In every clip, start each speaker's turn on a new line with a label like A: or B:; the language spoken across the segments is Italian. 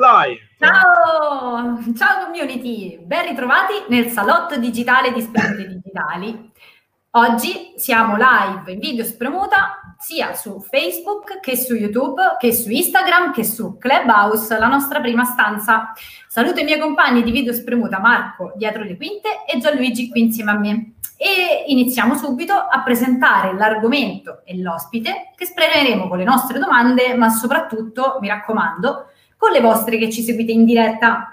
A: live.
B: Ciao, ciao community, ben ritrovati nel salotto digitale di Spremute Digitali. Oggi siamo live in video spremuta sia su Facebook che su YouTube, che su Instagram, che su Clubhouse, la nostra prima stanza. Saluto i miei compagni di video spremuta Marco dietro le quinte e Gianluigi qui insieme a me. E iniziamo subito a presentare l'argomento e l'ospite che spremeremo con le nostre domande, ma soprattutto, mi raccomando, con le vostre che ci seguite in diretta.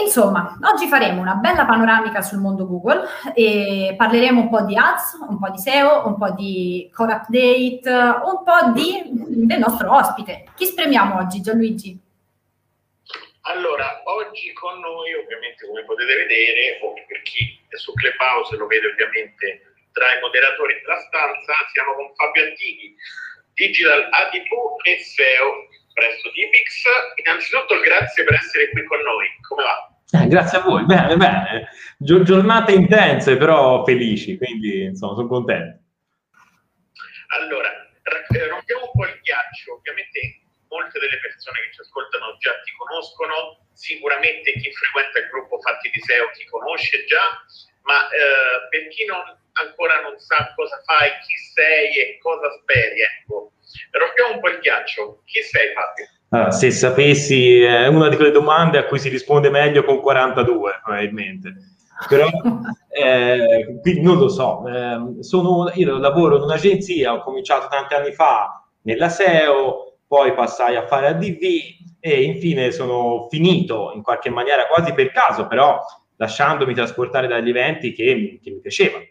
B: Insomma, oggi faremo una bella panoramica sul mondo Google e parleremo un po' di ads, un po' di SEO, un po' di core update, un po' di, del nostro ospite. Chi spremiamo oggi, Gianluigi?
C: Allora, oggi con noi, ovviamente, come potete vedere, o per chi è su Clubhouse lo vede ovviamente tra i moderatori della stanza, siamo con Fabio Antichi, Digital ADV e SEO presso Dipix. Innanzitutto grazie per essere qui con noi, come va?
A: Eh, grazie a voi, bene, bene. Giornate intense però felici, quindi insomma sono contento.
C: Allora, eh, rompiamo un po' il ghiaccio, ovviamente molte delle persone che ci ascoltano già ti conoscono, sicuramente chi frequenta il gruppo Fatti di SEO ti conosce già, ma eh, per chi non, ancora non sa cosa fai, chi sei e cosa speri, ecco, Rompiamo un po' il ghiaccio. Chi sei Fabio?
A: Allora, se sapessi, è una di quelle domande a cui si risponde meglio con 42, probabilmente. Però eh, non lo so. Eh, sono, io lavoro in un'agenzia, ho cominciato tanti anni fa nella SEO, poi passai a fare ADV e infine sono finito in qualche maniera quasi per caso, però lasciandomi trasportare dagli eventi che, che mi piacevano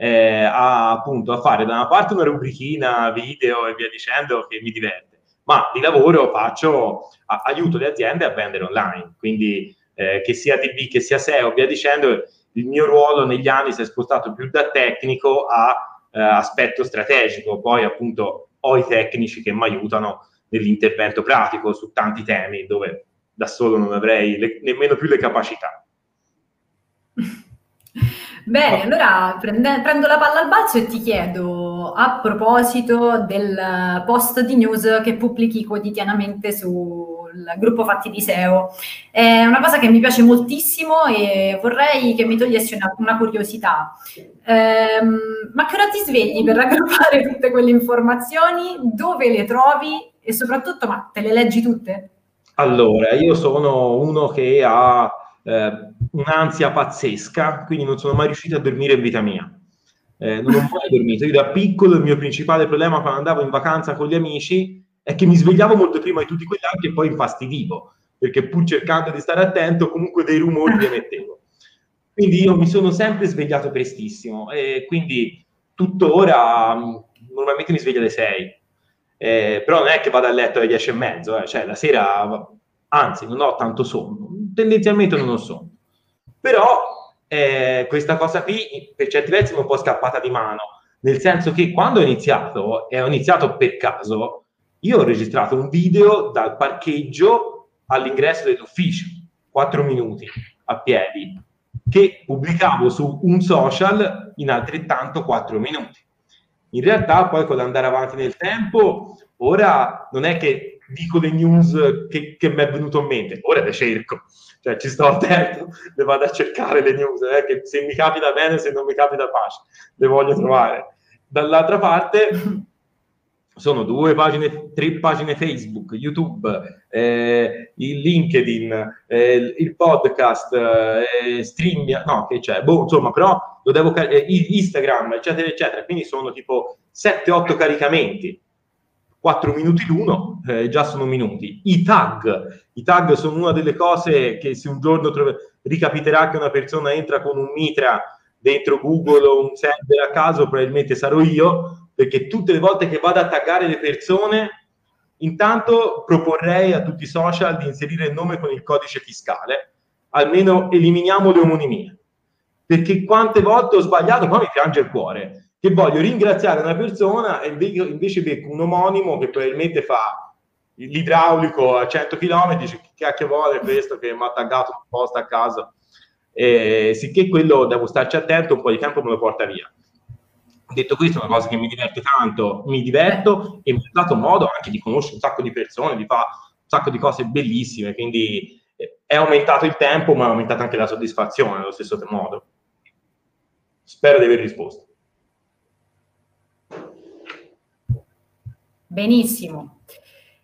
A: eh, a, appunto a fare da una parte una rubrichina video e via dicendo che mi diverte, ma di lavoro faccio, a, aiuto le aziende a vendere online, quindi eh, che sia TV, che sia SEO, via dicendo, il mio ruolo negli anni si è spostato più da tecnico a eh, aspetto strategico, poi appunto ho i tecnici che mi aiutano nell'intervento pratico su tanti temi dove da solo non avrei le, nemmeno più le capacità.
B: Bene, allora prende, prendo la palla al balzo e ti chiedo, a proposito del post di news che pubblichi quotidianamente sul gruppo Fatti di SEO, è una cosa che mi piace moltissimo e vorrei che mi togliessi una, una curiosità. Ehm, ma che ora ti svegli per raggruppare tutte quelle informazioni? Dove le trovi? E soprattutto, ma te le leggi tutte?
A: Allora, io sono uno che ha eh, un'ansia pazzesca, quindi non sono mai riuscito a dormire in vita mia. Eh, non ho mai dormito. Io da piccolo il mio principale problema quando andavo in vacanza con gli amici è che mi svegliavo molto prima di tutti quegli altri e poi infastidivo, perché pur cercando di stare attento comunque dei rumori li emettevo. Quindi io mi sono sempre svegliato prestissimo e quindi tuttora mm, normalmente mi sveglio alle 6. Eh, però non è che vado a letto alle 10 e mezzo, eh. cioè la sera, anzi non ho tanto sonno, tendenzialmente non ho sonno. Però eh, questa cosa qui per certi versi mi è un po' scappata di mano, nel senso che quando ho iniziato, e ho iniziato per caso, io ho registrato un video dal parcheggio all'ingresso dell'ufficio, 4 minuti a piedi, che pubblicavo su un social in altrettanto 4 minuti. In realtà poi con l'andare avanti nel tempo, ora non è che dico le news che, che mi è venuto in mente, ora le cerco cioè ci sto attento, le vado a cercare le news, eh, che se mi capita bene, se non mi capita pace, le voglio trovare. Dall'altra parte sono due pagine, tre pagine Facebook, YouTube, eh, il LinkedIn, eh, il podcast, eh, stream, no, che c'è, boh, insomma, però lo devo caricare, eh, Instagram, eccetera, eccetera. Quindi sono tipo 7-8 caricamenti 4 minuti l'uno, eh, già sono minuti. I tag, i tag sono una delle cose che se un giorno trove, ricapiterà che una persona entra con un mitra dentro Google o un server a caso, probabilmente sarò io, perché tutte le volte che vado a taggare le persone, intanto proporrei a tutti i social di inserire il nome con il codice fiscale, almeno eliminiamo le omonimie. Perché quante volte ho sbagliato, poi mi piange il cuore che voglio ringraziare una persona e invece becco un omonimo che probabilmente fa l'idraulico a 100 km, dice che cacchio vuole questo che mi ha taggato un post a caso. E, sicché quello devo starci attento, un po' di tempo me lo porta via. Detto questo, è una cosa che mi diverte tanto, mi diverto e mi ha dato modo anche di conoscere un sacco di persone, di fare sacco di cose bellissime, quindi eh, è aumentato il tempo, ma è aumentata anche la soddisfazione allo stesso modo. Spero di aver risposto.
B: Benissimo.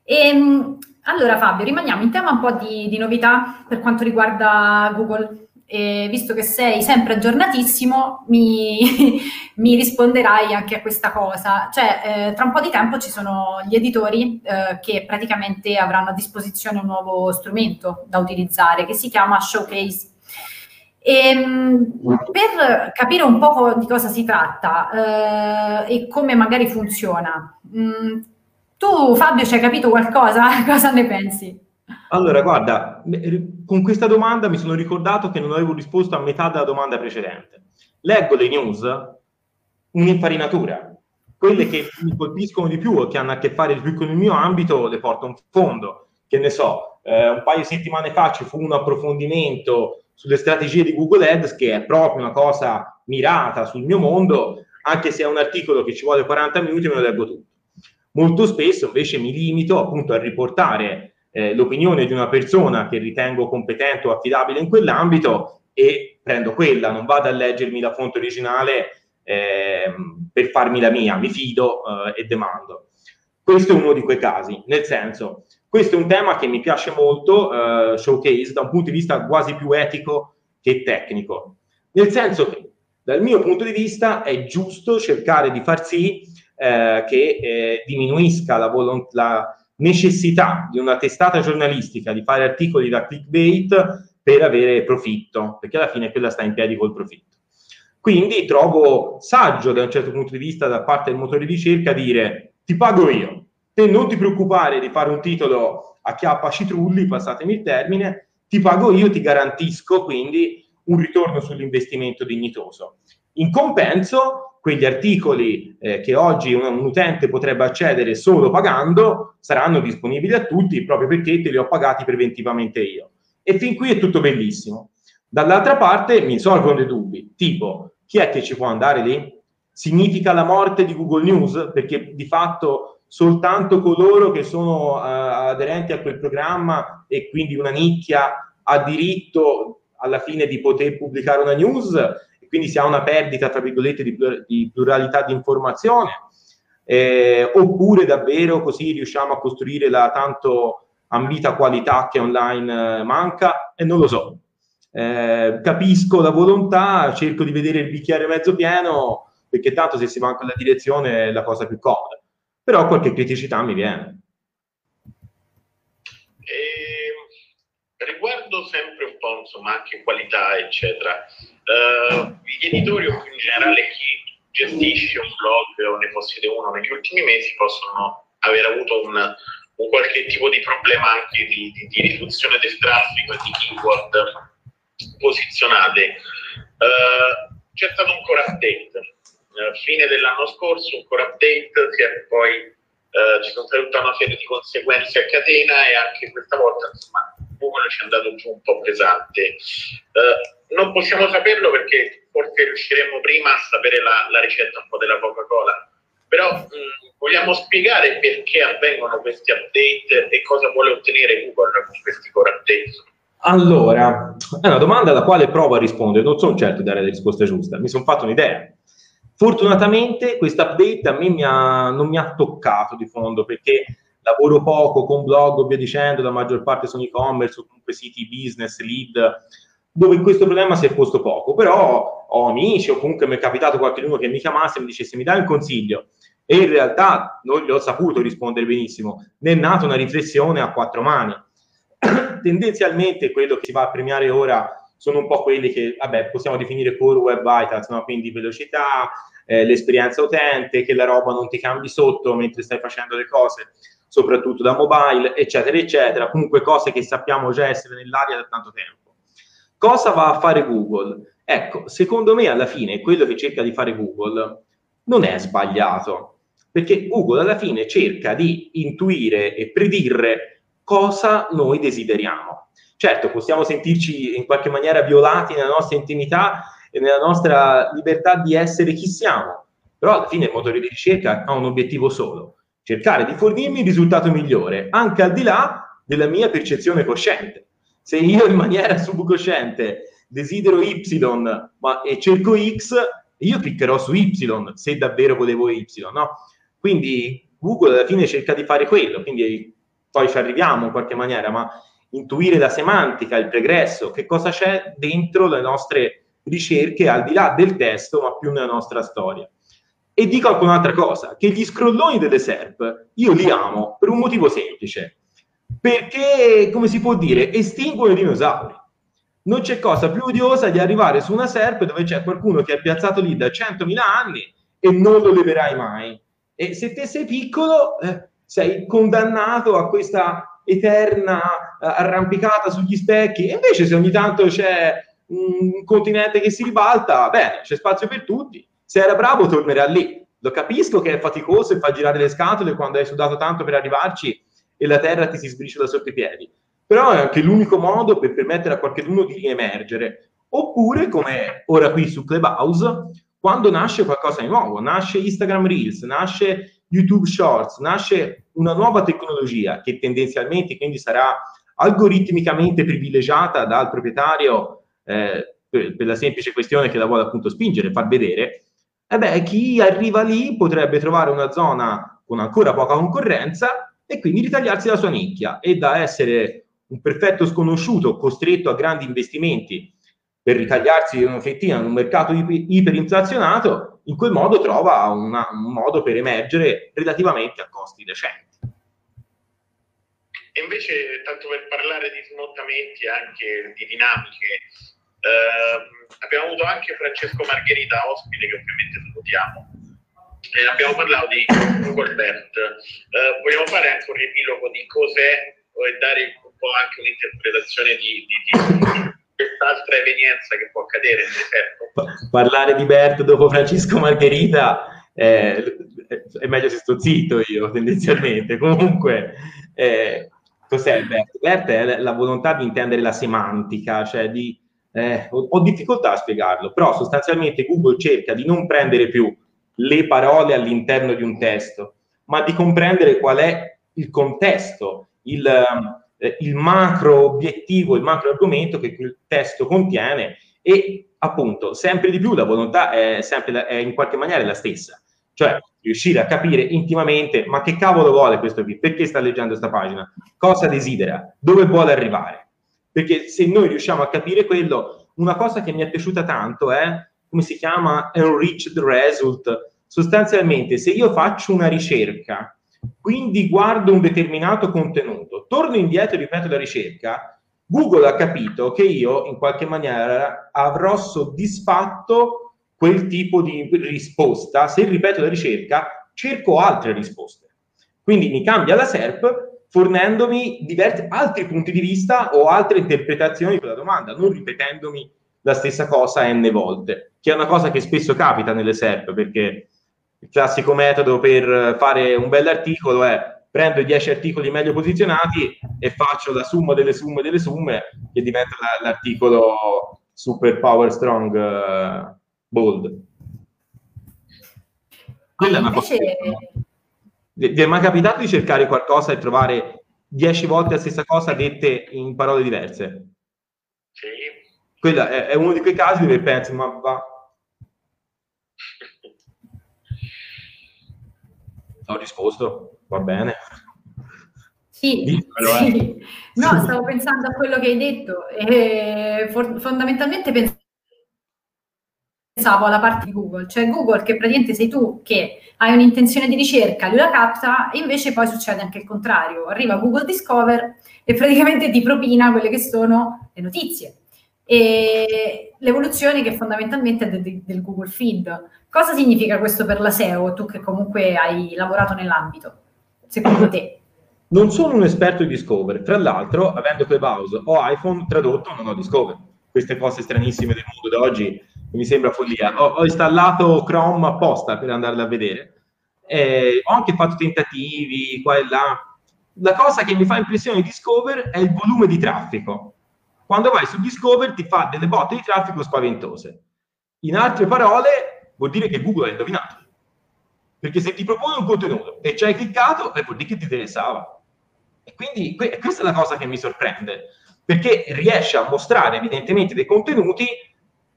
B: E, ehm, allora Fabio, rimaniamo in tema un po' di, di novità per quanto riguarda Google e visto che sei sempre aggiornatissimo, mi, mi risponderai anche a questa cosa. Cioè, eh, tra un po' di tempo ci sono gli editori eh, che praticamente avranno a disposizione un nuovo strumento da utilizzare che si chiama Showcase. E, ehm, per capire un po' di cosa si tratta eh, e come magari funziona, mh, mm, tu Fabio ci hai capito qualcosa? Cosa ne pensi?
A: Allora, guarda, con questa domanda mi sono ricordato che non avevo risposto a metà della domanda precedente. Leggo le news, un'infarinatura. Quelle che mi colpiscono di più o che hanno a che fare di più con il mio ambito le porto in fondo. Che ne so, eh, un paio di settimane fa ci fu un approfondimento sulle strategie di Google Ads, che è proprio una cosa mirata sul mio mondo, anche se è un articolo che ci vuole 40 minuti, me lo leggo tutto. Molto spesso invece mi limito appunto a riportare eh, l'opinione di una persona che ritengo competente o affidabile in quell'ambito e prendo quella, non vado a leggermi la fonte originale eh, per farmi la mia, mi fido eh, e demando. Questo è uno di quei casi, nel senso, questo è un tema che mi piace molto, eh, showcase, da un punto di vista quasi più etico che tecnico, nel senso che dal mio punto di vista è giusto cercare di far sì eh, che eh, diminuisca la, volontà necessità di una testata giornalistica di fare articoli da clickbait per avere profitto, perché alla fine quella sta in piedi col profitto. Quindi trovo saggio da un certo punto di vista da parte del motore di ricerca dire ti pago io, te non ti preoccupare di fare un titolo a chiappa citrulli, passatemi il termine, ti pago io, ti garantisco quindi un ritorno sull'investimento dignitoso. In compenso quegli articoli eh, che oggi un, un, utente potrebbe accedere solo pagando saranno disponibili a tutti proprio perché te li ho pagati preventivamente io. E fin qui è tutto bellissimo. Dall'altra parte mi sorgono dei dubbi, tipo chi è che ci può andare lì? Significa la morte di Google News? Perché di fatto soltanto coloro che sono uh, aderenti a quel programma e quindi una nicchia ha diritto alla fine di poter pubblicare una news quindi si ha una perdita, tra virgolette, di, di pluralità di informazione, eh, oppure davvero così riusciamo a costruire la tanto ambita qualità che online eh, manca, e non lo so. Eh, capisco la volontà, cerco di vedere il bicchiere mezzo pieno, perché tanto se si in quella direzione è la cosa più comoda. Però qualche criticità mi viene.
C: E, riguardo sempre un po', insomma, anche qualità, eccetera, uh, gli editori o più in generale chi gestisce un blog o ne possiede uno negli ultimi mesi possono aver avuto un, un qualche tipo di problema anche di, di, di riduzione del traffico e di keyword posizionate. Uh, c'è stato un core update. Uh, fine dell'anno scorso un core update, poi uh, ci sono state tutta una serie di conseguenze a catena e anche questa volta insomma Google ci è andato giù un po' pesante. Uh, non possiamo saperlo perché forse riusciremo prima a sapere la, la ricetta un po' della Coca-Cola, però mh, mm, vogliamo spiegare perché avvengono questi update e cosa vuole ottenere Google con questi core update?
A: Allora, è una domanda alla quale provo a rispondere, non sono certo di dare la risposta giusta, mi sono fatto un'idea. Fortunatamente questo update a me mi ha, non mi ha toccato di fondo perché lavoro poco con blog o via dicendo, la maggior parte sono e-commerce o comunque siti business, lead, dove questo problema si è posto poco, però ho amici o comunque mi è capitato qualcuno che mi chiamasse e mi dicesse mi dai un consiglio e in realtà non gli ho saputo rispondere benissimo, ne è nata una riflessione a quattro mani. Tendenzialmente quello che si va a premiare ora sono un po' quelli che, vabbè, possiamo definire core web vitals, no? quindi velocità, eh, l'esperienza utente, che la roba non ti cambi sotto mentre stai facendo le cose soprattutto da mobile, eccetera, eccetera, comunque cose che sappiamo già essere nell'aria da tanto tempo. Cosa va a fare Google? Ecco, secondo me alla fine quello che cerca di fare Google non è sbagliato, perché Google alla fine cerca di intuire e predire cosa noi desideriamo. Certo, possiamo sentirci in qualche maniera violati nella nostra intimità e nella nostra libertà di essere chi siamo, però alla fine il motore di ricerca ha un obiettivo solo, cercare di fornirmi il risultato migliore, anche al di là della mia percezione cosciente. Se io in maniera subcosciente desidero Y ma, e cerco X, io cliccherò su Y se davvero volevo Y, no? Quindi Google alla fine cerca di fare quello, quindi poi ci arriviamo in qualche maniera, ma intuire la semantica, il pregresso, che cosa c'è dentro le nostre ricerche al di là del testo, ma più nella nostra storia. E dico anche un'altra cosa, che gli scrolloni delle SERP io li amo per un motivo semplice, perché, come si può dire, estinguono i dinosauri. Non c'è cosa più odiosa di arrivare su una SERP dove c'è qualcuno che è piazzato lì da 100.000 anni e non lo leverai mai. E se te sei piccolo, eh, sei condannato a questa eterna eh, arrampicata sugli specchi. E invece se ogni tanto c'è un continente che si ribalta, bene, c'è spazio per tutti. Se era bravo tornerà lì. Lo capisco che è faticoso e fa girare le scatole quando hai sudato tanto per arrivarci e la terra ti si sbriciola sotto i piedi. Però è anche l'unico modo per permettere a qualcuno di riemergere. Oppure, come ora qui su Clubhouse, quando nasce qualcosa di nuovo, nasce Instagram Reels, nasce YouTube Shorts, nasce una nuova tecnologia che tendenzialmente quindi sarà algoritmicamente privilegiata dal proprietario eh, per, per, la semplice questione che la vuole appunto spingere, far vedere, e beh, chi arriva lì potrebbe trovare una zona con ancora poca concorrenza e quindi ritagliarsi la sua nicchia e da essere un perfetto sconosciuto costretto a grandi investimenti per ritagliarsi una fettina in un mercato iperinflazionato, in quel modo trova una, un modo per emergere relativamente a costi decenti.
C: E invece, tanto per parlare di smottamenti e anche di dinamiche Uh, abbiamo avuto anche Francesco Margherita ospite che ovviamente salutiamo e abbiamo parlato di Google Bert uh, vogliamo fare anche un riepilogo di cos'è e dare un po' anche un'interpretazione di, di, di quest'altra evenienza che può accadere nel deserto
A: parlare di Bert dopo Francesco Margherita eh, è meglio se sto zitto io tendenzialmente. Comunque eh, cos'è BERT? BERT è la volontà di intendere la semantica cioè di eh, ho, ho, difficoltà a spiegarlo, però sostanzialmente Google cerca di non prendere più le parole all'interno di un testo, ma di comprendere qual è il contesto, il, eh, il macro obiettivo, il macro argomento che quel testo contiene e appunto sempre di più la volontà è, sempre, è in qualche maniera la stessa, cioè riuscire a capire intimamente ma che cavolo vuole questo qui, perché sta leggendo questa pagina, cosa desidera, dove vuole arrivare? Perché se noi riusciamo a capire quello, una cosa che mi è piaciuta tanto è, come si chiama, enriched result. Sostanzialmente, se io faccio una ricerca, quindi guardo un determinato contenuto, torno indietro e ripeto la ricerca, Google ha capito che io in qualche maniera avrò soddisfatto quel tipo di risposta. Se ripeto la ricerca, cerco altre risposte. Quindi mi cambia la SERP fornendomi diversi, altri punti di vista o altre interpretazioni della domanda, non ripetendomi la stessa cosa n volte, che è una cosa che spesso capita nelle SERP, perché il classico metodo per fare un bell'articolo è prendo i 10 articoli meglio posizionati e faccio la somma delle somme delle somme che diventa l'articolo super power strong uh, bold. Quella è una cosa. Vi è mai capitato di cercare qualcosa e trovare dieci volte la stessa cosa dette in parole diverse?
C: Sì.
A: Quella è, è uno di quei casi dove pensi, ma va... Ho risposto, va bene.
B: Sì, sì. Eh. no, stavo pensando a quello che hai detto e for- fondamentalmente pensavo pensavo alla parte di Google, cioè Google che praticamente sei tu che hai un'intenzione di ricerca, lui la capta e invece poi succede anche il contrario, arriva Google Discover e praticamente ti propina quelle che sono le notizie e l'evoluzione che fondamentalmente è del, del Google Feed. Cosa significa questo per la SEO, tu che comunque hai lavorato nell'ambito, secondo te?
A: Non sono un esperto di Discover, tra l'altro avendo Clubhouse o iPhone tradotto non ho Discover, queste cose stranissime del mondo d'oggi mi sembra follia. Ho, ho, installato Chrome apposta per andarla a vedere. Eh, ho anche fatto tentativi qua e là. La cosa che mi fa impressione di Discover è il volume di traffico. Quando vai su Discover ti fa delle botte di traffico spaventose. In altre parole, vuol dire che Google ha indovinato. Perché se ti propone un contenuto e ci hai cliccato, eh, vuol dire che ti interessava. E quindi que- questa è la cosa che mi sorprende, perché riesce a mostrare evidentemente dei contenuti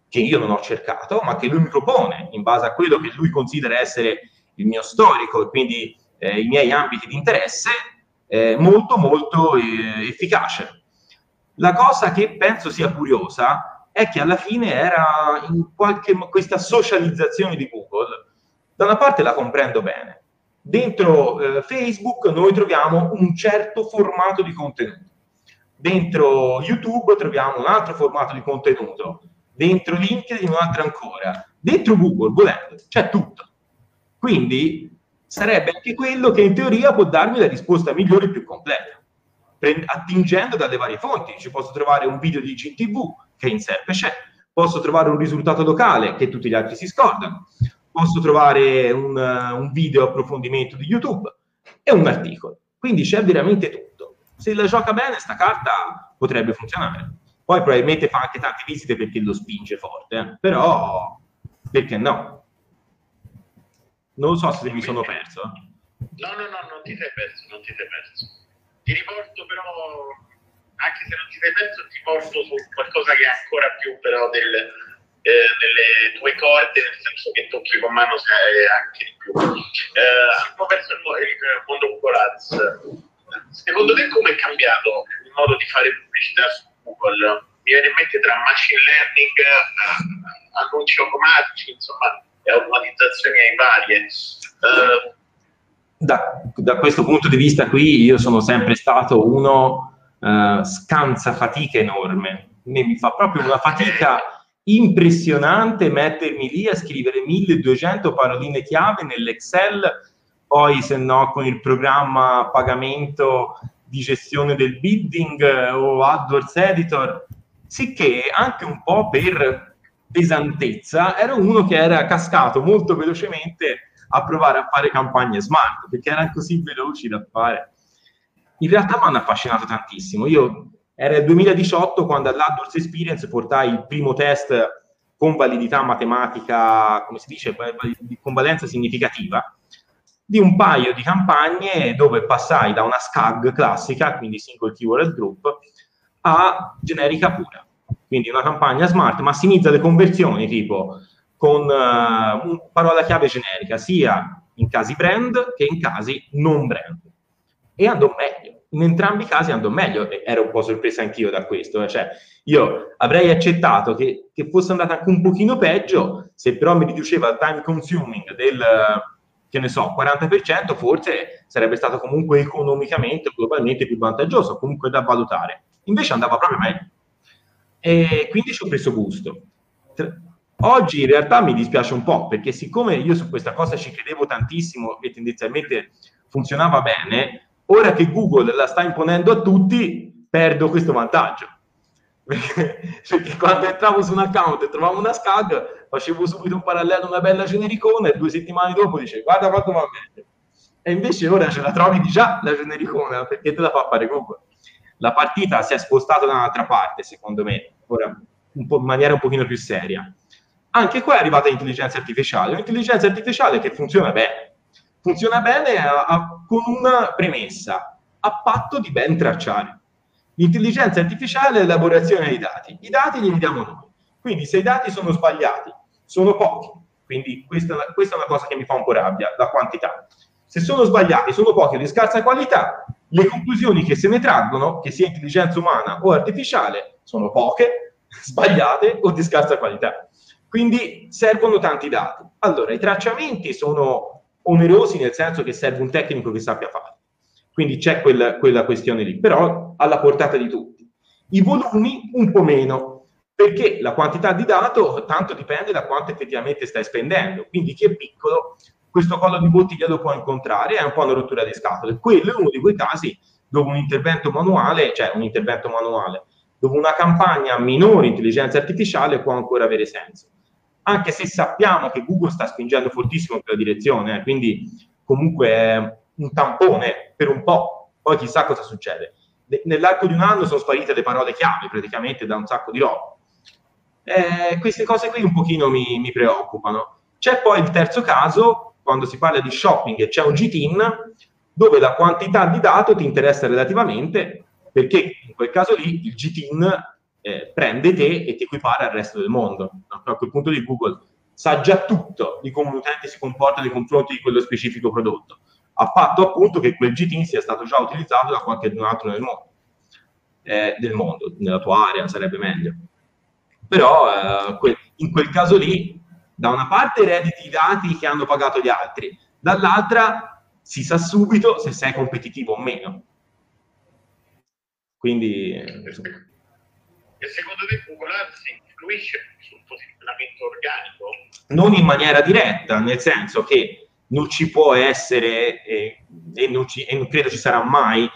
A: che io non ho cercato, ma che lui mi propone in base a quello che lui considera essere il mio storico e quindi eh, i miei ambiti di interesse, eh, molto molto eh, efficace. La cosa che penso sia curiosa è che alla fine era in qualche questa socializzazione di Google. Da una parte la comprendo bene. Dentro eh, Facebook noi troviamo un certo formato di contenuto. Dentro YouTube troviamo un altro formato di contenuto. Dentro LinkedIn un altro ancora. Dentro Google, volendo, c'è tutto. Quindi sarebbe anche quello che in teoria può darmi la risposta migliore e più completa attingendo dalle varie fonti. Ci posso trovare un video di GTV che in SERP c'è, posso trovare un risultato locale che tutti gli altri si scordano, posso trovare un, un video approfondimento di YouTube e un articolo. Quindi c'è veramente tutto. Se la gioca bene, sta carta potrebbe funzionare. Poi probabilmente fa anche tante visite perché lo spinge forte, eh? però perché no? Non so se mi sono perso.
C: No, no, no, non ti sei perso, non ti sei perso ti riporto però, anche se non ti sei perso, ti porto su qualcosa che è ancora più però del, eh, delle tue corde, nel senso che tocchi con mano anche di più. Eh, andiamo verso il, il mondo Google Secondo te come è cambiato il modo di fare pubblicità su Google? Mi viene in mente tra machine learning, eh, annunci automatici, insomma, e automatizzazioni varie. Uh,
A: da, da, questo punto di vista qui io sono sempre stato uno uh, scansa fatica enorme. Mi fa proprio una fatica impressionante mettermi lì a scrivere 1200 paroline chiave nell'Excel, poi se no con il programma pagamento di gestione del bidding eh, o AdWords Editor, sicché anche un po' per pesantezza ero uno che era cascato molto velocemente a provare a fare campagne smart perché erano così veloci da fare. In realtà mi hanno affascinato tantissimo. Io era il 2018 quando all'AdWords Experience portai il primo test con validità matematica, come si dice, con valenza significativa, di un paio di campagne dove passai da una SCAG classica, quindi single keyword group, a generica pura. Quindi una campagna smart massimizza le conversioni tipo con uh, parola chiave generica, sia in casi brand che in casi non brand. E andò meglio. In entrambi i casi andò meglio. E ero un po' sorpresa anch'io da questo. Eh. Cioè, io avrei accettato che, che, fosse andata anche un pochino peggio, se però mi riduceva il time consuming del, che ne so, 40%, forse sarebbe stato comunque economicamente, globalmente più vantaggioso, comunque da valutare. Invece andava proprio meglio. E quindi ci ho preso gusto. Oggi in realtà mi dispiace un po' perché siccome io su questa cosa ci credevo tantissimo e tendenzialmente funzionava bene, ora che Google la sta imponendo a tutti, perdo questo vantaggio. Perché, quando entravo su un account e trovavo una scag, facevo subito un parallelo, una bella genericona e due settimane dopo dicevo guarda quanto va bene. E invece ora ce la trovi già la genericona perché te la fa fare Google. La partita si è spostata da un'altra parte, secondo me, ora in maniera un pochino più seria anche qua è arrivata l'intelligenza artificiale, un'intelligenza artificiale che funziona bene, funziona bene a, a, con una premessa, a patto di ben tracciare. L'intelligenza artificiale è l'elaborazione dei dati, i dati li diamo noi, quindi se i dati sono sbagliati, sono pochi, quindi questa, questa è una cosa che mi fa un po' rabbia, la quantità. Se sono sbagliati, sono pochi o di scarsa qualità, le conclusioni che se ne traggono, che sia intelligenza umana o artificiale, sono poche, sbagliate o di scarsa qualità. Quindi servono tanti dati. Allora, i tracciamenti sono onerosi nel senso che serve un tecnico che sappia fare. Quindi c'è quella, quella questione lì, però alla portata di tutti. I volumi un po' meno, perché la quantità di dato tanto dipende da quanto effettivamente stai spendendo. Quindi chi è piccolo, questo collo di bottiglia lo può incontrare, è un po' una rottura di scatole. Quello è uno di quei casi dove un intervento manuale, cioè un intervento manuale, dove una campagna minore intelligenza artificiale può ancora avere senso anche se sappiamo che Google sta spingendo fortissimo in quella direzione, eh, quindi comunque è un tampone per un po', poi chissà cosa succede. Nell'arco di un anno sono sparite le parole chiave praticamente da un sacco di roba. Eh, queste cose qui un pochino mi, mi, preoccupano. C'è poi il terzo caso, quando si parla di shopping e c'è un GTIN, dove la quantità di dato ti interessa relativamente, perché in quel caso lì il GTIN eh, prende te e ti equipara al resto del mondo. A quel punto di Google sa già tutto di come un utente si comporta nei confronti di quello specifico prodotto, a patto appunto che quel GTIN sia stato già utilizzato da qualche altro nel mondo, eh, del mondo, nella tua area sarebbe meglio. Però eh, in quel caso lì, da una parte erediti i dati che hanno pagato gli altri, dall'altra si sa subito se sei competitivo o meno. Quindi...
C: Insomma. E secondo te Ads influisce sul posizionamento organico?
A: Non in maniera diretta, nel senso che non ci può essere eh, e, non ci, e non credo ci sarà mai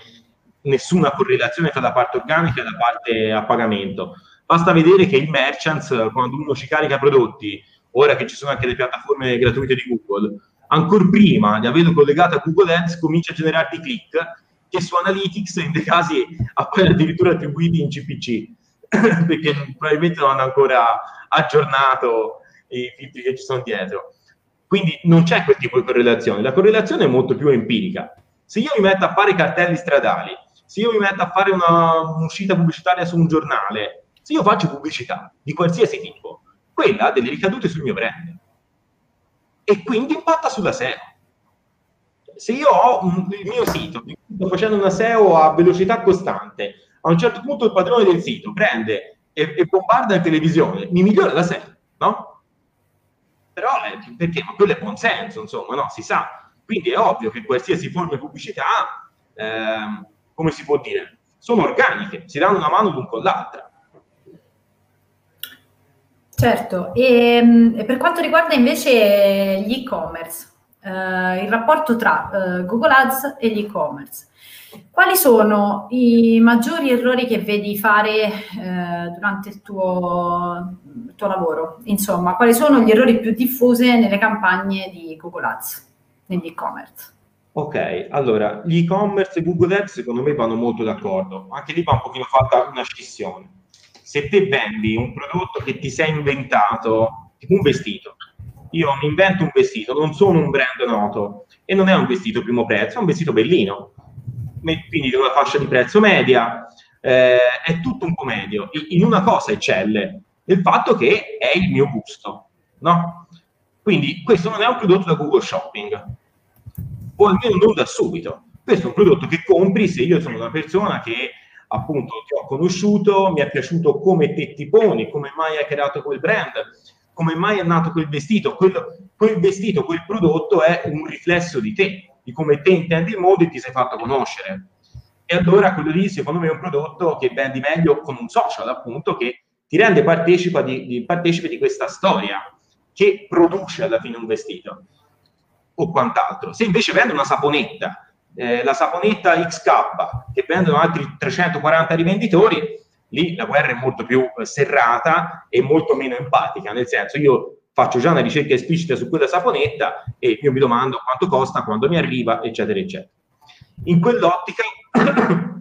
A: nessuna correlazione tra la parte organica e la parte a pagamento. Basta vedere che i merchants, quando uno ci carica prodotti, ora che ci sono anche le piattaforme gratuite di Google, ancora prima di averlo collegato a Google Ads, comincia a generarti click che su Analytics in dei casi appaiono addirittura attribuiti in CPC perché probabilmente non hanno ancora aggiornato i filtri che ci sono dietro. Quindi non c'è quel tipo di correlazione, la correlazione è molto più empirica. Se io mi metto a fare cartelli stradali, se io mi metto a fare una, un'uscita pubblicitaria su un giornale, se io faccio pubblicità di qualsiasi tipo, quella ha delle ricadute sul mio brand e quindi impatta sulla SEO. Se io ho un, il mio sito, sto facendo una SEO a velocità costante, a un certo punto il padrone del sito prende e, e bombarda in televisione, mi migliora la serie, no? Però eh, perché? Ma quello è buon senso, insomma, no? Si sa. Quindi è ovvio che qualsiasi forma di pubblicità, eh, come si può dire, sono organiche, si danno una mano l'un con l'altra.
B: Certo, e, ehm, e per quanto riguarda invece gli e-commerce, eh, il rapporto tra eh, Google Ads e gli e-commerce, quali sono i maggiori errori che vedi fare eh, durante il tuo, il tuo, lavoro? Insomma, quali sono gli errori più diffusi nelle campagne di Google Ads, negli e-commerce?
A: Ok, allora, gli e-commerce e Google Ads secondo me vanno molto d'accordo, anche lì va un pochino fatta una scissione. Se te vendi un prodotto che ti sei inventato, tipo un vestito, io mi invento un vestito, non sono un brand noto e non è un vestito primo prezzo, è un vestito bellino, quindi di una fascia di prezzo media, eh, è tutto un comedio. In una cosa eccelle, il fatto che è il mio gusto, no? Quindi questo non è un prodotto da Google Shopping, o almeno non da subito. Questo è un prodotto che compri se io sono una persona che appunto ti ho conosciuto, mi è piaciuto come te ti poni, come mai hai creato quel brand, come mai è nato quel vestito. Quello, quel vestito, quel prodotto è un riflesso di te di come te intendi il mondo e ti sei fatto conoscere. E allora quello lì, secondo me, è un prodotto che vendi meglio con un social, appunto, che ti rende partecipe di, di, partecipe di questa storia che produce alla fine un vestito o quant'altro. Se invece vende una saponetta, eh, la saponetta XK, che vendono altri 340 rivenditori, lì la guerra è molto più serrata e molto meno empatica, nel senso io faccio già una ricerca esplicita su quella saponetta e io mi domando quanto costa, quando mi arriva, eccetera, eccetera. In quell'ottica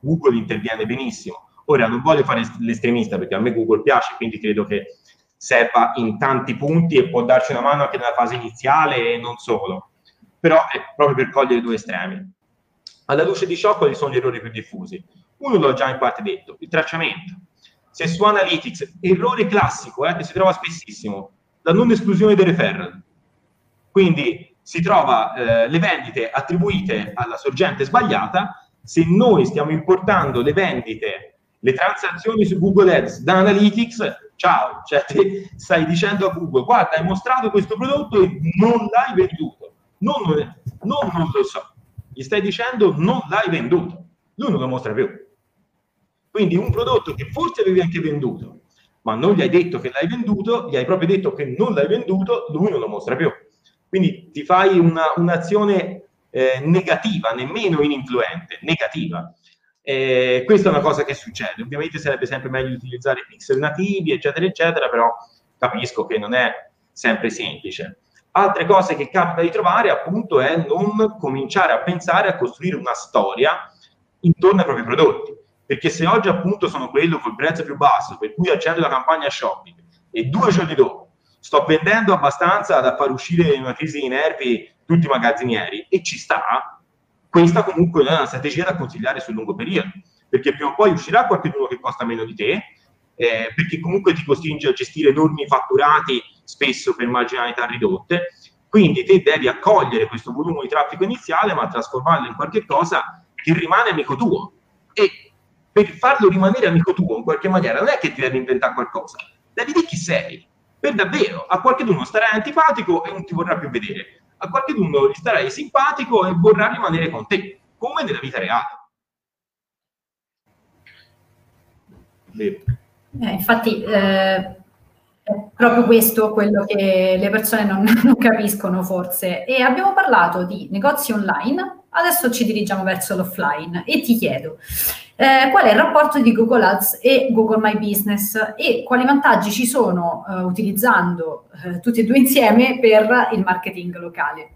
A: Google interviene benissimo. Ora non voglio fare l'estremista perché a me Google piace, quindi credo che serva in tanti punti e può darci una mano anche nella fase iniziale e non solo. Però è proprio per cogliere due estremi. Alla luce di ciò, quali sono gli errori più diffusi? Uno l'ho già in parte detto, il tracciamento. Se su Analytics, errore classico eh, che si trova spessissimo, la non esclusione dei referral. Quindi si trova eh, le vendite attribuite alla sorgente sbagliata, se noi stiamo importando le vendite, le transazioni su Google Ads da Analytics, ciao, cioè te stai dicendo a Google, guarda, hai mostrato questo prodotto e non l'hai venduto. Non, non, non lo so, gli stai dicendo non l'hai venduto, lui non lo mostra più. Quindi un prodotto che forse avevi anche venduto, ma non gli hai detto che l'hai venduto, gli hai proprio detto che non l'hai venduto, lui non lo mostra più. Quindi ti fai una, un'azione eh, negativa, nemmeno ininfluente, negativa. Eh, questa è una cosa che succede. Ovviamente sarebbe sempre meglio utilizzare pixel nativi, eccetera, eccetera, però capisco che non è sempre semplice. Altre cose che capita di trovare, appunto, è non cominciare a pensare a costruire una storia intorno ai propri prodotti perché se oggi appunto sono quello col prezzo più basso, per cui accendo la campagna shopping e due giorni dopo sto vendendo abbastanza da far uscire in una crisi di nervi tutti i magazzinieri e ci sta, questa comunque è una strategia da consigliare sul lungo periodo, perché prima o poi uscirà qualcuno che costa meno di te, eh, perché comunque ti costringe a gestire enormi fatturati, spesso per marginalità ridotte, quindi te devi accogliere questo volume di traffico iniziale, ma trasformarlo in qualche cosa che rimane amico tuo. E per farlo rimanere amico tuo in qualche maniera non è che ti devi inventare qualcosa, devi dire chi sei. Per davvero, a qualcuno starai antipatico e non ti vorrà più vedere a qualcuno gli starai simpatico e vorrà rimanere con te, come nella vita reale.
B: Eh, infatti, eh, è proprio questo quello che le persone non, non, capiscono forse. E abbiamo parlato di negozi online, adesso ci dirigiamo verso l'offline e ti chiedo, eh, qual è il rapporto di Google Ads e Google My Business e quali vantaggi ci sono eh, utilizzando eh, tutti e due insieme per il marketing locale.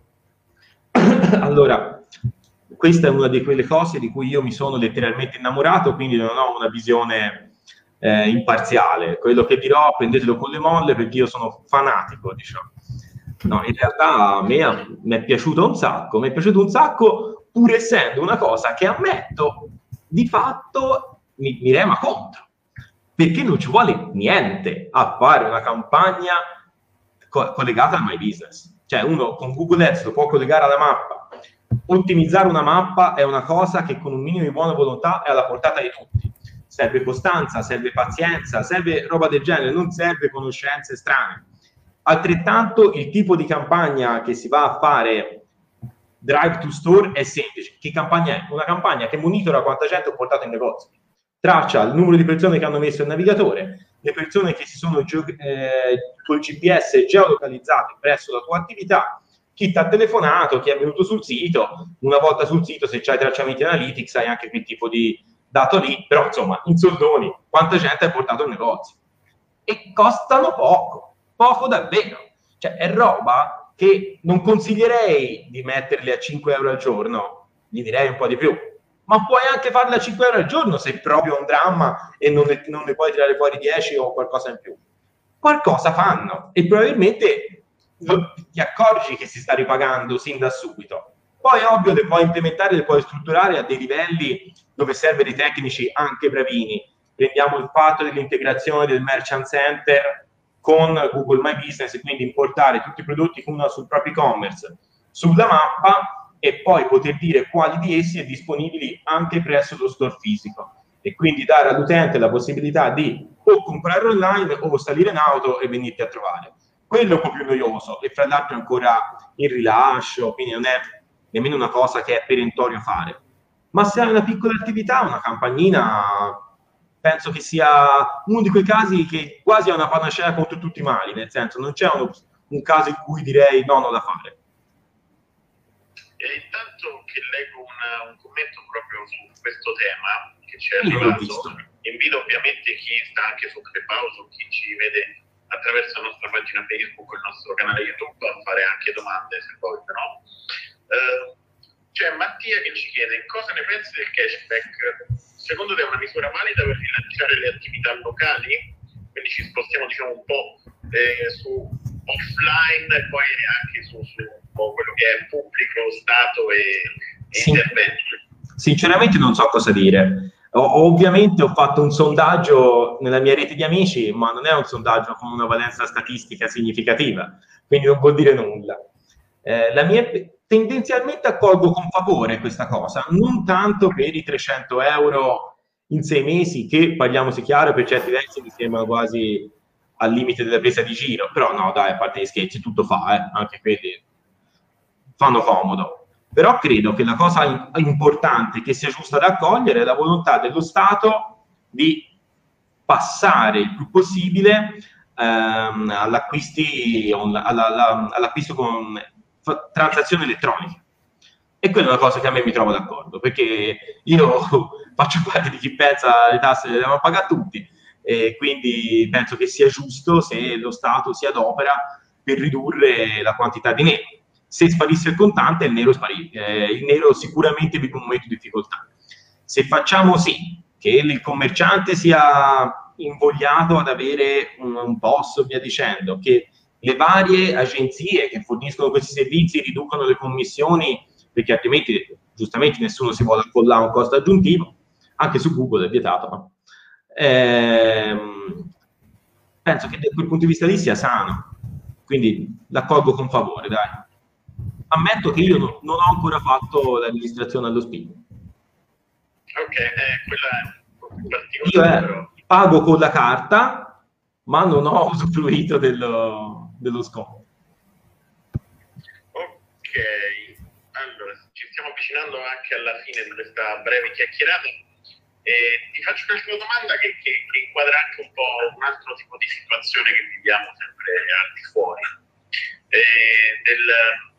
A: Allora, questa è una di quelle cose di cui io mi sono letteralmente innamorato, quindi non ho una visione eh, imparziale. Quello che dirò prendetelo con le molle perché io sono fanatico, diciamo. No, in realtà a me mi è piaciuto un sacco, mi è piaciuto un sacco pur essendo una cosa che ammetto di fatto mi, mi rema contro, perché non ci vuole niente a fare una campagna co- collegata al My Business. Cioè uno con Google Ads lo può collegare alla mappa. Ottimizzare una mappa è una cosa che con un minimo di buona volontà è alla portata di tutti. Serve costanza, serve pazienza, serve roba del genere, non serve conoscenze strane. Altrettanto il tipo di campagna che si va a fare drive to store è semplice. Che campagna è? Una campagna che monitora quanta gente ho portato in negozio. Traccia il numero di persone che hanno messo il navigatore, le persone che si sono geo- eh, col GPS geolocalizzate presso la tua attività, chi ti ha telefonato, chi è venuto sul sito. Una volta sul sito, se c'hai tracciamenti analytics, hai anche quel tipo di dato lì, però insomma, in soldoni, quanta gente hai portato in negozio. E costano poco, poco davvero. Cioè, è roba che non consiglierei di metterli a 5 euro al giorno, gli direi un po' di più, ma puoi anche farli a 5 euro al giorno se è proprio un dramma e non ne, non ne puoi tirare fuori 10 o qualcosa in più. Qualcosa fanno e probabilmente ti accorgi che si sta ripagando sin da subito. Poi ovvio le puoi implementare, le puoi strutturare a dei livelli dove serve dei tecnici anche bravini. Prendiamo il fatto dell'integrazione del merchant center con Google My Business e quindi importare tutti i prodotti che uno sul proprio e-commerce sulla mappa e poi poter dire quali di essi è disponibili anche presso lo store fisico e quindi dare all'utente la possibilità di o comprare online o salire in auto e venirti a trovare. Quello è un po' più noioso e fra l'altro è ancora in rilascio, quindi non è nemmeno una cosa che è perentorio fare. Ma se hai una piccola attività, una campagnina penso che sia uno di quei casi che quasi è una panacea contro tutti i mali, nel senso non c'è uno, un caso in cui direi no, non da fare.
C: E intanto che leggo una, un commento proprio su questo tema che ci è arrivato, invito ovviamente chi sta anche su Clubhouse o chi ci vede attraverso la nostra pagina Facebook o il nostro canale YouTube a fare anche domande se vogliono. Uh, c'è Mattia che ci chiede cosa ne pensi del cashback secondo te è una misura valida per rilanciare le attività locali? Quindi ci spostiamo diciamo un po' eh, su offline e poi anche su, su quello che è pubblico, Stato e, e sì. interventi.
A: Sinceramente non so cosa dire. O, ovviamente ho fatto un sondaggio nella mia rete di amici, ma non è un sondaggio con una valenza statistica significativa, quindi non vuol dire nulla. Eh, la mia, tendenzialmente accolgo con favore questa cosa, non tanto per i 300 euro in sei mesi, che parliamoci chiaro, per certi versi mi sembrano quasi al limite della presa di giro, però no, dai, a parte gli scherzi, tutto fa, eh, anche quelli fanno comodo. Però credo che la cosa importante che sia giusta da accogliere è la volontà dello Stato di passare il più possibile ehm, all'acquisto con transazioni elettroniche. E quella è una cosa che a me mi trovo d'accordo, perché io faccio parte di chi pensa le tasse le devono pagare tutti, e quindi penso che sia giusto se lo Stato si adopera per ridurre la quantità di nero. Se sparisse il contante, il nero sparisce, eh, il nero sicuramente vive un momento di difficoltà. Se facciamo sì che il commerciante sia invogliato ad avere un, un posto, via dicendo, che le varie agenzie che forniscono questi servizi riducono le commissioni, perché altrimenti giustamente nessuno si vuole accollare un costo aggiuntivo, anche su Google è vietato, no? ehm, penso che da quel punto di vista lì sia sano, quindi l'accolgo con favore, dai. Ammetto che io no, non ho ancora fatto la registrazione allo SPID.
C: Ok, eh, quella
A: è io eh, pago con la carta, ma non ho usufruito dello, dello sconto.
C: Ok, allora ci stiamo avvicinando anche alla fine di questa breve chiacchierata e ti faccio un'altra domanda che, che, che, inquadra anche un po' un altro tipo di situazione che viviamo sempre al di fuori, eh, del,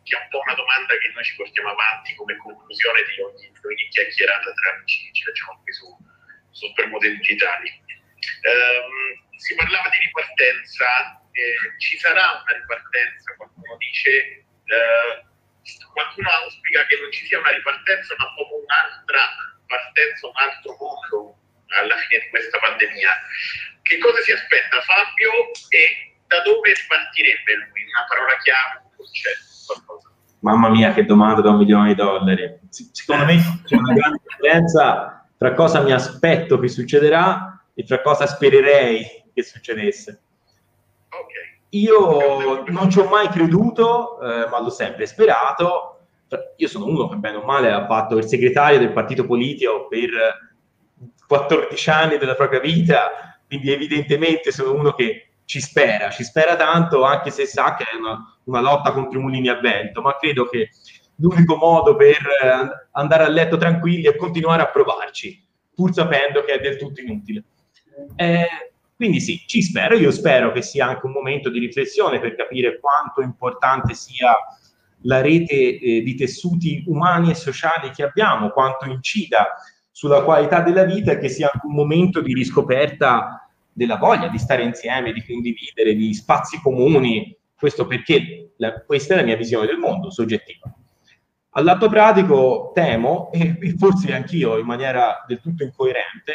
C: che è un po' una domanda che noi ci portiamo avanti come conclusione di ogni, di ogni chiacchierata tra amici, ci facciamo qui su, su Permute Digitali. Um, si parlava di ripartenza, eh, ci sarà una ripartenza, qualcuno dice, eh, qualcuno auspica che non ci sia una ripartenza ma proprio un'altra partenza un altro mondo alla fine di questa pandemia. Che cosa si aspetta Fabio e da dove partirebbe lui? Una parola chiave, un concetto, qualcosa?
A: Mamma mia, che domanda da un milione di dollari. Secondo me c'è una grande differenza tra cosa mi aspetto che succederà e tra cosa spererei che succedesse.
C: Okay.
A: Io non ci ho mai creduto, eh, ma l'ho sempre sperato cioè, io sono uno che bene o male ha fatto il segretario del partito politico per 14 anni della propria vita, quindi evidentemente sono uno che ci spera, ci spera tanto, anche se sa che è una, una lotta contro i mulini a vento, ma credo che l'unico modo per andare a letto tranquilli è continuare a provarci, pur sapendo che è del tutto inutile. Eh, quindi sì, ci spero, io spero che sia anche un momento di riflessione per capire quanto importante sia la rete eh, di tessuti umani e sociali che abbiamo, quanto incida sulla qualità della vita e che sia anche un momento di riscoperta della voglia di stare insieme, di condividere, di spazi comuni. Questo perché la, questa è la mia visione del mondo, soggettiva. All'atto pratico temo, e forse anch'io in maniera del tutto incoerente,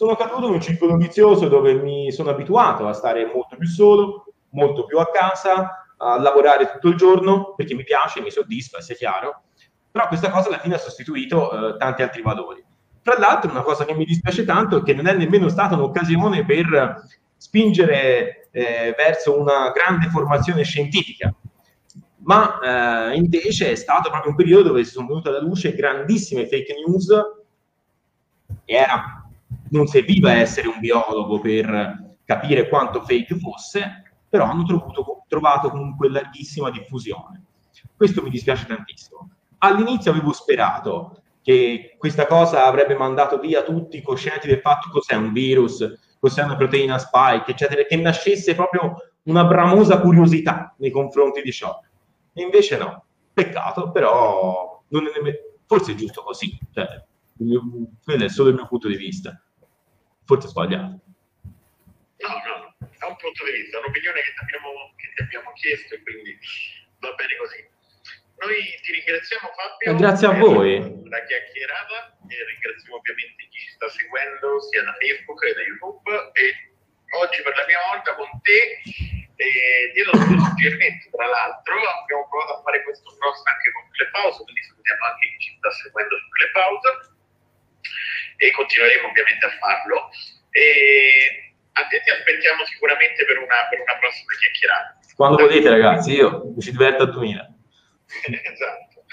A: sono caduto in un circolo vizioso dove mi sono abituato a stare molto più solo, molto più a casa, a lavorare tutto il giorno perché mi piace, mi soddisfa, sia chiaro, però questa cosa alla fine ha sostituito eh, tanti altri valori. Tra l'altro una cosa che mi dispiace tanto è che non è nemmeno stata un'occasione per spingere eh, verso una grande formazione scientifica, ma eh, invece è stato proprio un periodo dove si sono venute alla luce grandissime fake news. Era, non serviva essere un biologo per capire quanto fake fosse, però hanno trovato, trovato comunque larghissima diffusione. Questo mi dispiace tantissimo. All'inizio avevo sperato che questa cosa avrebbe mandato via tutti coscienti del fatto cos'è un virus, cos'è una proteina spike, eccetera, che nascesse proprio una bramosa curiosità nei confronti di ciò. E invece no, peccato, però è nemmeno, forse è giusto così, cioè, quello è solo il mio punto di vista, forse sbagliato.
C: No, no, da un punto di vista, un'opinione che ti abbiamo, che ti abbiamo chiesto e quindi va bene così. Noi ti ringraziamo Fabio.
A: E grazie a voi.
C: La chiacchierata e ringraziamo ovviamente chi ci sta seguendo sia da Facebook che da YouTube e oggi per la prima volta con te e ti do un suggerimento tra l'altro abbiamo provato a fare questo cross anche con Clubhouse quindi salutiamo anche chi ci sta seguendo su Clubhouse e continueremo ovviamente a farlo e a te ti aspettiamo sicuramente per una, per una prossima chiacchierata.
A: Quando da volete ragazzi, io mi ci diverto a 2000.
C: esatto.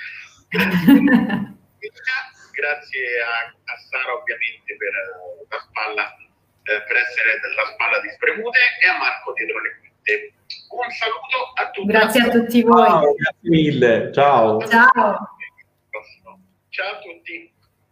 C: Grazie, grazie a, a, Sara ovviamente per uh, la spalla, eh, per essere della spalla di Spremute e a Marco dietro le quinte. Un saluto a tutti.
B: Grazie a tutti voi.
A: Ciao, grazie mille. Ciao.
B: Ciao.
C: Ciao a tutti.